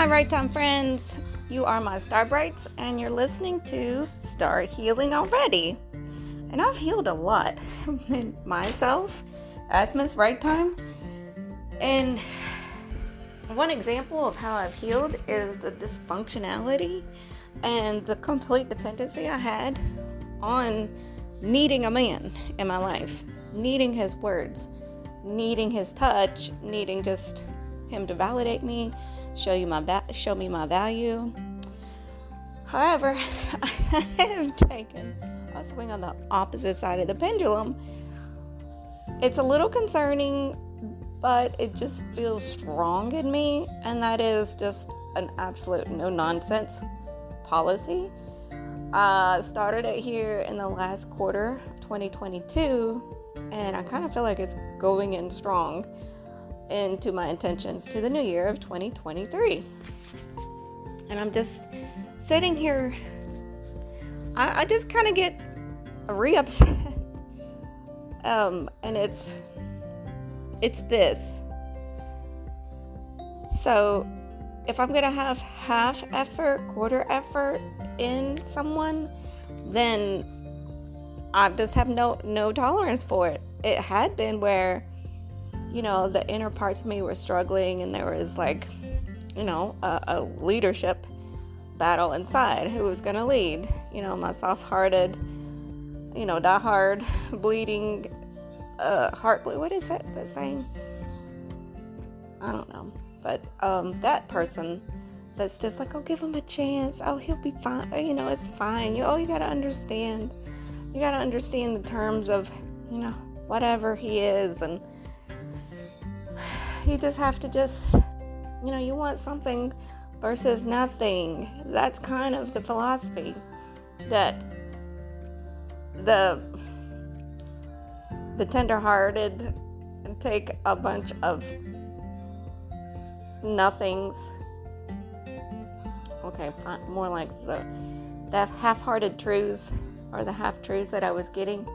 Hi, Right Time friends. You are my Star Brights, and you're listening to Star Healing Already. And I've healed a lot myself as Miss Right Time. And one example of how I've healed is the dysfunctionality and the complete dependency I had on needing a man in my life, needing his words, needing his touch, needing just him to validate me, show you my va- show me my value. However, I have taken a swing on the opposite side of the pendulum. It's a little concerning, but it just feels strong in me, and that is just an absolute no nonsense policy. Uh, started it here in the last quarter of 2022, and I kind of feel like it's going in strong into my intentions to the new year of 2023. And I'm just sitting here, I, I just kind of get re upset. um, and it's it's this. So if I'm gonna have half effort, quarter effort in someone, then I just have no no tolerance for it. It had been where you know, the inner parts of me were struggling, and there was like, you know, a, a leadership battle inside who was going to lead. You know, my soft hearted, you know, die hard, bleeding, uh, heart bleed. What is that, that saying? I don't know. But um, that person that's just like, oh, give him a chance. Oh, he'll be fine. You know, it's fine. You, oh, you got to understand. You got to understand the terms of, you know, whatever he is and you just have to just, you know, you want something versus nothing. That's kind of the philosophy that the the tenderhearted take a bunch of nothings. Okay, more like the the half-hearted truths or the half truths that I was getting,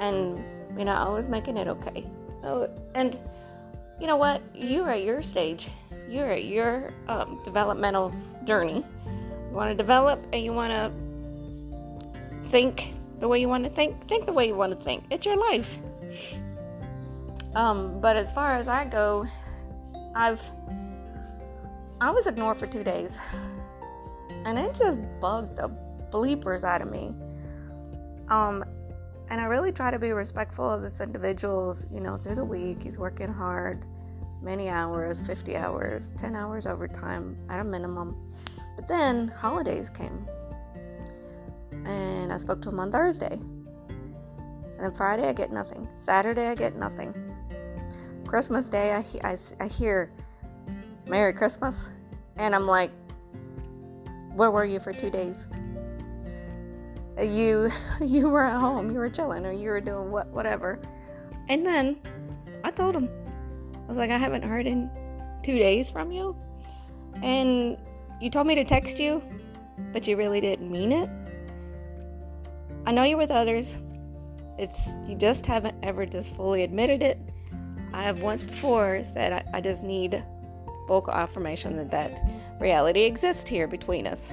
and you know, I was making it okay. Oh, and you know what? You're at your stage. You're at your um, developmental journey. You want to develop and you want to think the way you want to think. Think the way you want to think. It's your life. Um, but as far as I go, I've I was ignored for two days, and it just bugged the bleepers out of me. Um, and I really try to be respectful of this individual's, you know, through the week. He's working hard, many hours, mm-hmm. 50 hours, 10 hours overtime at a minimum. But then holidays came. And I spoke to him on Thursday. And then Friday, I get nothing. Saturday, I get nothing. Christmas Day, I, I, I hear Merry Christmas. And I'm like, where were you for two days? Uh, you you were at home, you were chilling, or you were doing what whatever. And then I told him, I was like, I haven't heard in two days from you, and you told me to text you, but you really didn't mean it. I know you're with others. It's you just haven't ever just fully admitted it. I have once before said I, I just need vocal affirmation that that reality exists here between us.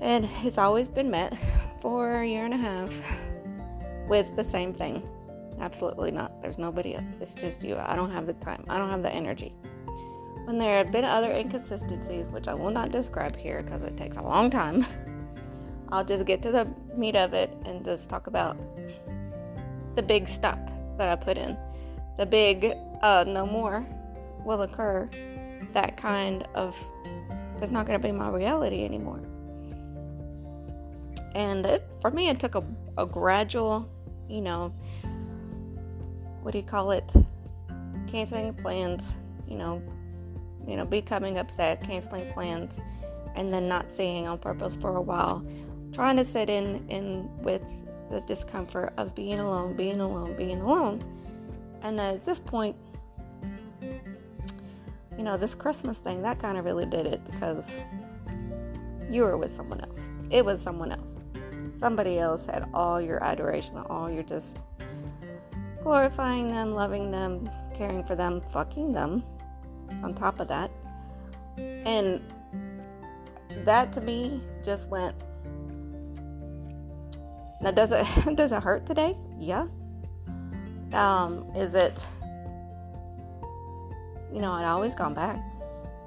And it's always been met for a year and a half with the same thing. Absolutely not. There's nobody else. It's just you. I don't have the time. I don't have the energy. When there have been other inconsistencies, which I will not describe here because it takes a long time, I'll just get to the meat of it and just talk about the big stop that I put in. The big uh, no more will occur. That kind of, it's not going to be my reality anymore. And it, for me, it took a, a gradual, you know, what do you call it? Canceling plans, you know, you know, becoming upset, canceling plans, and then not seeing on purpose for a while, trying to sit in in with the discomfort of being alone, being alone, being alone. And then at this point, you know, this Christmas thing, that kind of really did it because you were with someone else. It was someone else somebody else had all your adoration, all your just glorifying them, loving them, caring for them, fucking them on top of that. And that to me just went. Now, does it does it hurt today? Yeah. Um, is it? You know, I'd always gone back,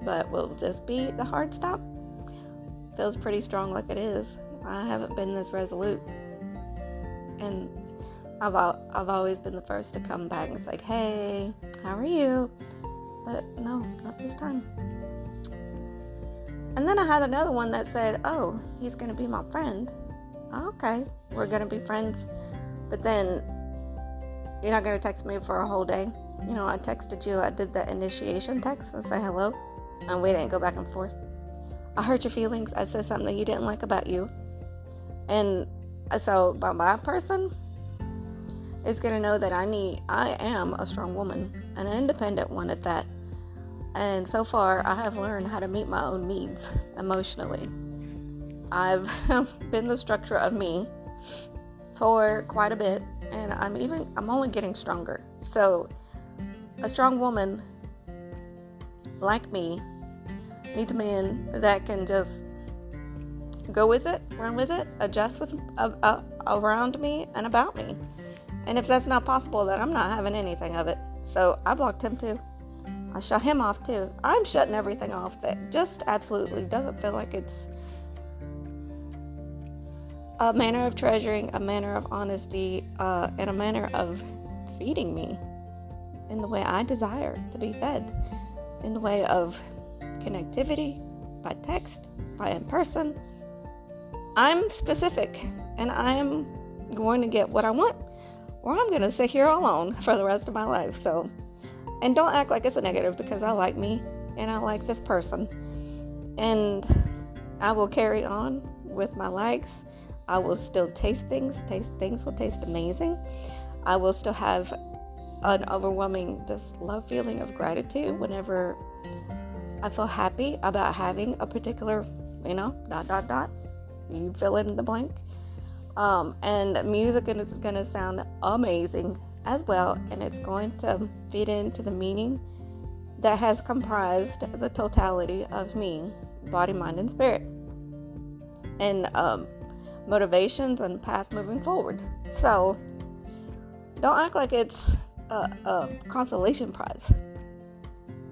but will this be the hard stop? Feels pretty strong like it is. I haven't been this resolute, and I've I've always been the first to come back and say, "Hey, how are you?" But no, not this time. And then I had another one that said, "Oh, he's going to be my friend." Oh, okay, we're going to be friends. But then you're not going to text me for a whole day. You know, I texted you, I did the initiation text and say hello, and we didn't go back and forth. I hurt your feelings. I said something that you didn't like about you. And so, by my person, is going to know that I need, I am a strong woman, an independent one at that. And so far, I have learned how to meet my own needs emotionally. I've been the structure of me for quite a bit, and I'm even, I'm only getting stronger. So, a strong woman like me needs a man that can just go with it, run with it, adjust with uh, uh, around me and about me. And if that's not possible, then I'm not having anything of it. So I blocked him too. I shut him off too. I'm shutting everything off that just absolutely doesn't feel like it's a manner of treasuring, a manner of honesty, uh, and a manner of feeding me in the way I desire to be fed, in the way of connectivity, by text, by in person. I'm specific and I'm going to get what I want or I'm going to sit here alone for the rest of my life. So, and don't act like it's a negative because I like me and I like this person. And I will carry on with my likes. I will still taste things. Taste things will taste amazing. I will still have an overwhelming just love feeling of gratitude whenever I feel happy about having a particular, you know, dot dot dot. You fill in the blank. Um, and music is going to sound amazing as well, and it's going to fit into the meaning that has comprised the totality of me body, mind, and spirit, and um, motivations and path moving forward. So, don't act like it's a, a consolation prize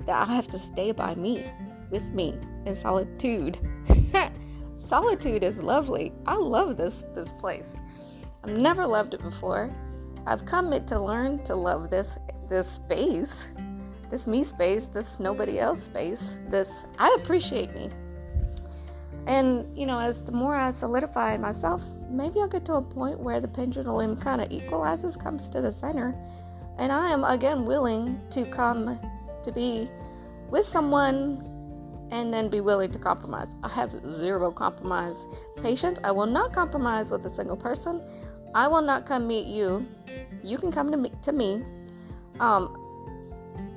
that I have to stay by me, with me, in solitude. Solitude is lovely. I love this this place. I've never loved it before. I've come to learn to love this this space, this me space, this nobody else space. This I appreciate me. And you know, as the more I solidify myself, maybe I'll get to a point where the pendulum kind of equalizes, comes to the center, and I am again willing to come to be with someone and then be willing to compromise. I have zero compromise patience. I will not compromise with a single person. I will not come meet you. You can come to me to me. Um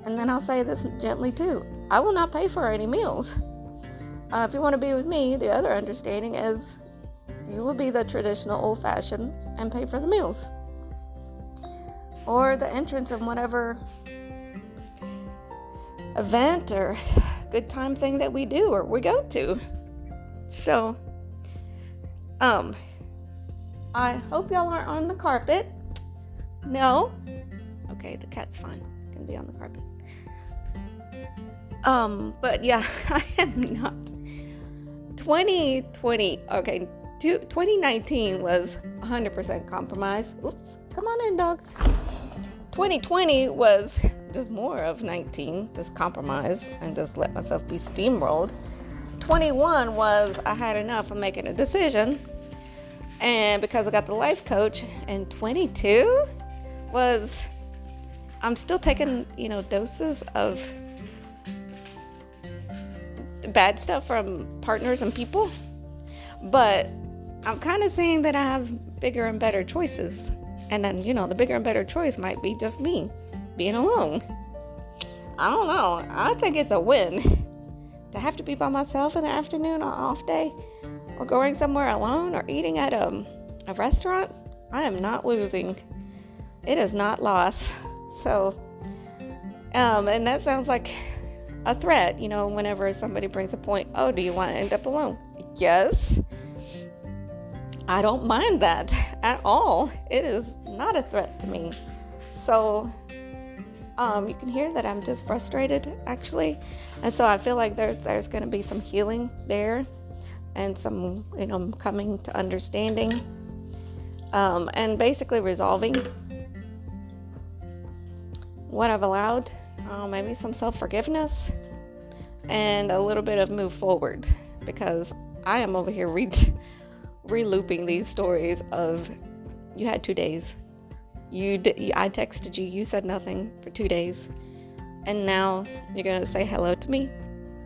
and then I'll say this gently too. I will not pay for any meals. Uh, if you want to be with me, the other understanding is you will be the traditional old fashioned and pay for the meals. Or the entrance of whatever event or good time thing that we do or we go to. So, um, I hope y'all aren't on the carpet. No. Okay, the cat's fine. Can be on the carpet. Um, but yeah, I am not. 2020, okay, 2019 was 100% compromise. Oops, come on in, dogs. 2020 was just more of 19, just compromise and just let myself be steamrolled. 21 was I had enough of making a decision, and because I got the life coach, and 22 was I'm still taking, you know, doses of bad stuff from partners and people, but I'm kind of seeing that I have bigger and better choices. And then, you know, the bigger and better choice might be just me being alone. I don't know. I think it's a win to have to be by myself in the afternoon on off day or going somewhere alone or eating at a, a restaurant. I am not losing. It is not loss. So, um, and that sounds like a threat. You know, whenever somebody brings a point, oh, do you want to end up alone? Yes. I don't mind that at all. It is not a threat to me. So, um, you can hear that I'm just frustrated actually. And so I feel like there, there's going to be some healing there and some, you know, coming to understanding um, and basically resolving what I've allowed, uh, maybe some self forgiveness, and a little bit of move forward because I am over here re- relooping these stories of you had two days. You, I texted you, you said nothing for two days, and now you're gonna say hello to me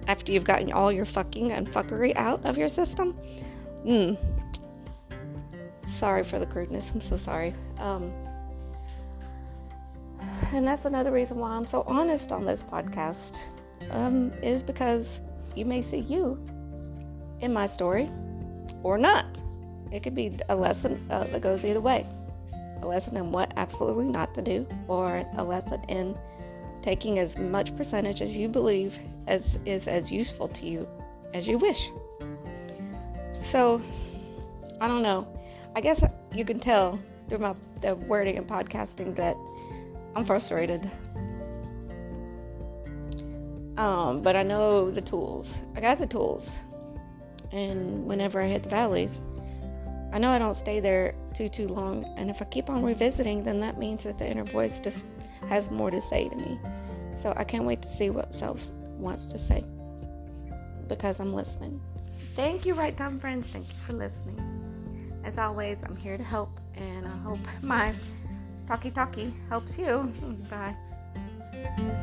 after you've gotten all your fucking and fuckery out of your system. Hmm. Sorry for the crudeness. I'm so sorry. Um, and that's another reason why I'm so honest on this podcast. Um, is because you may see you in my story or not. It could be a lesson uh, that goes either way a lesson in what absolutely not to do, or a lesson in taking as much percentage as you believe as is as useful to you as you wish. So, I don't know. I guess you can tell through my the wording and podcasting that I'm frustrated. Um, but I know the tools. I got the tools. And whenever I hit the valleys, I know I don't stay there too too long. And if I keep on revisiting, then that means that the inner voice just has more to say to me. So I can't wait to see what self wants to say because I'm listening. Thank you, right time friends. Thank you for listening. As always, I'm here to help, and I hope my talkie talkie helps you. Bye.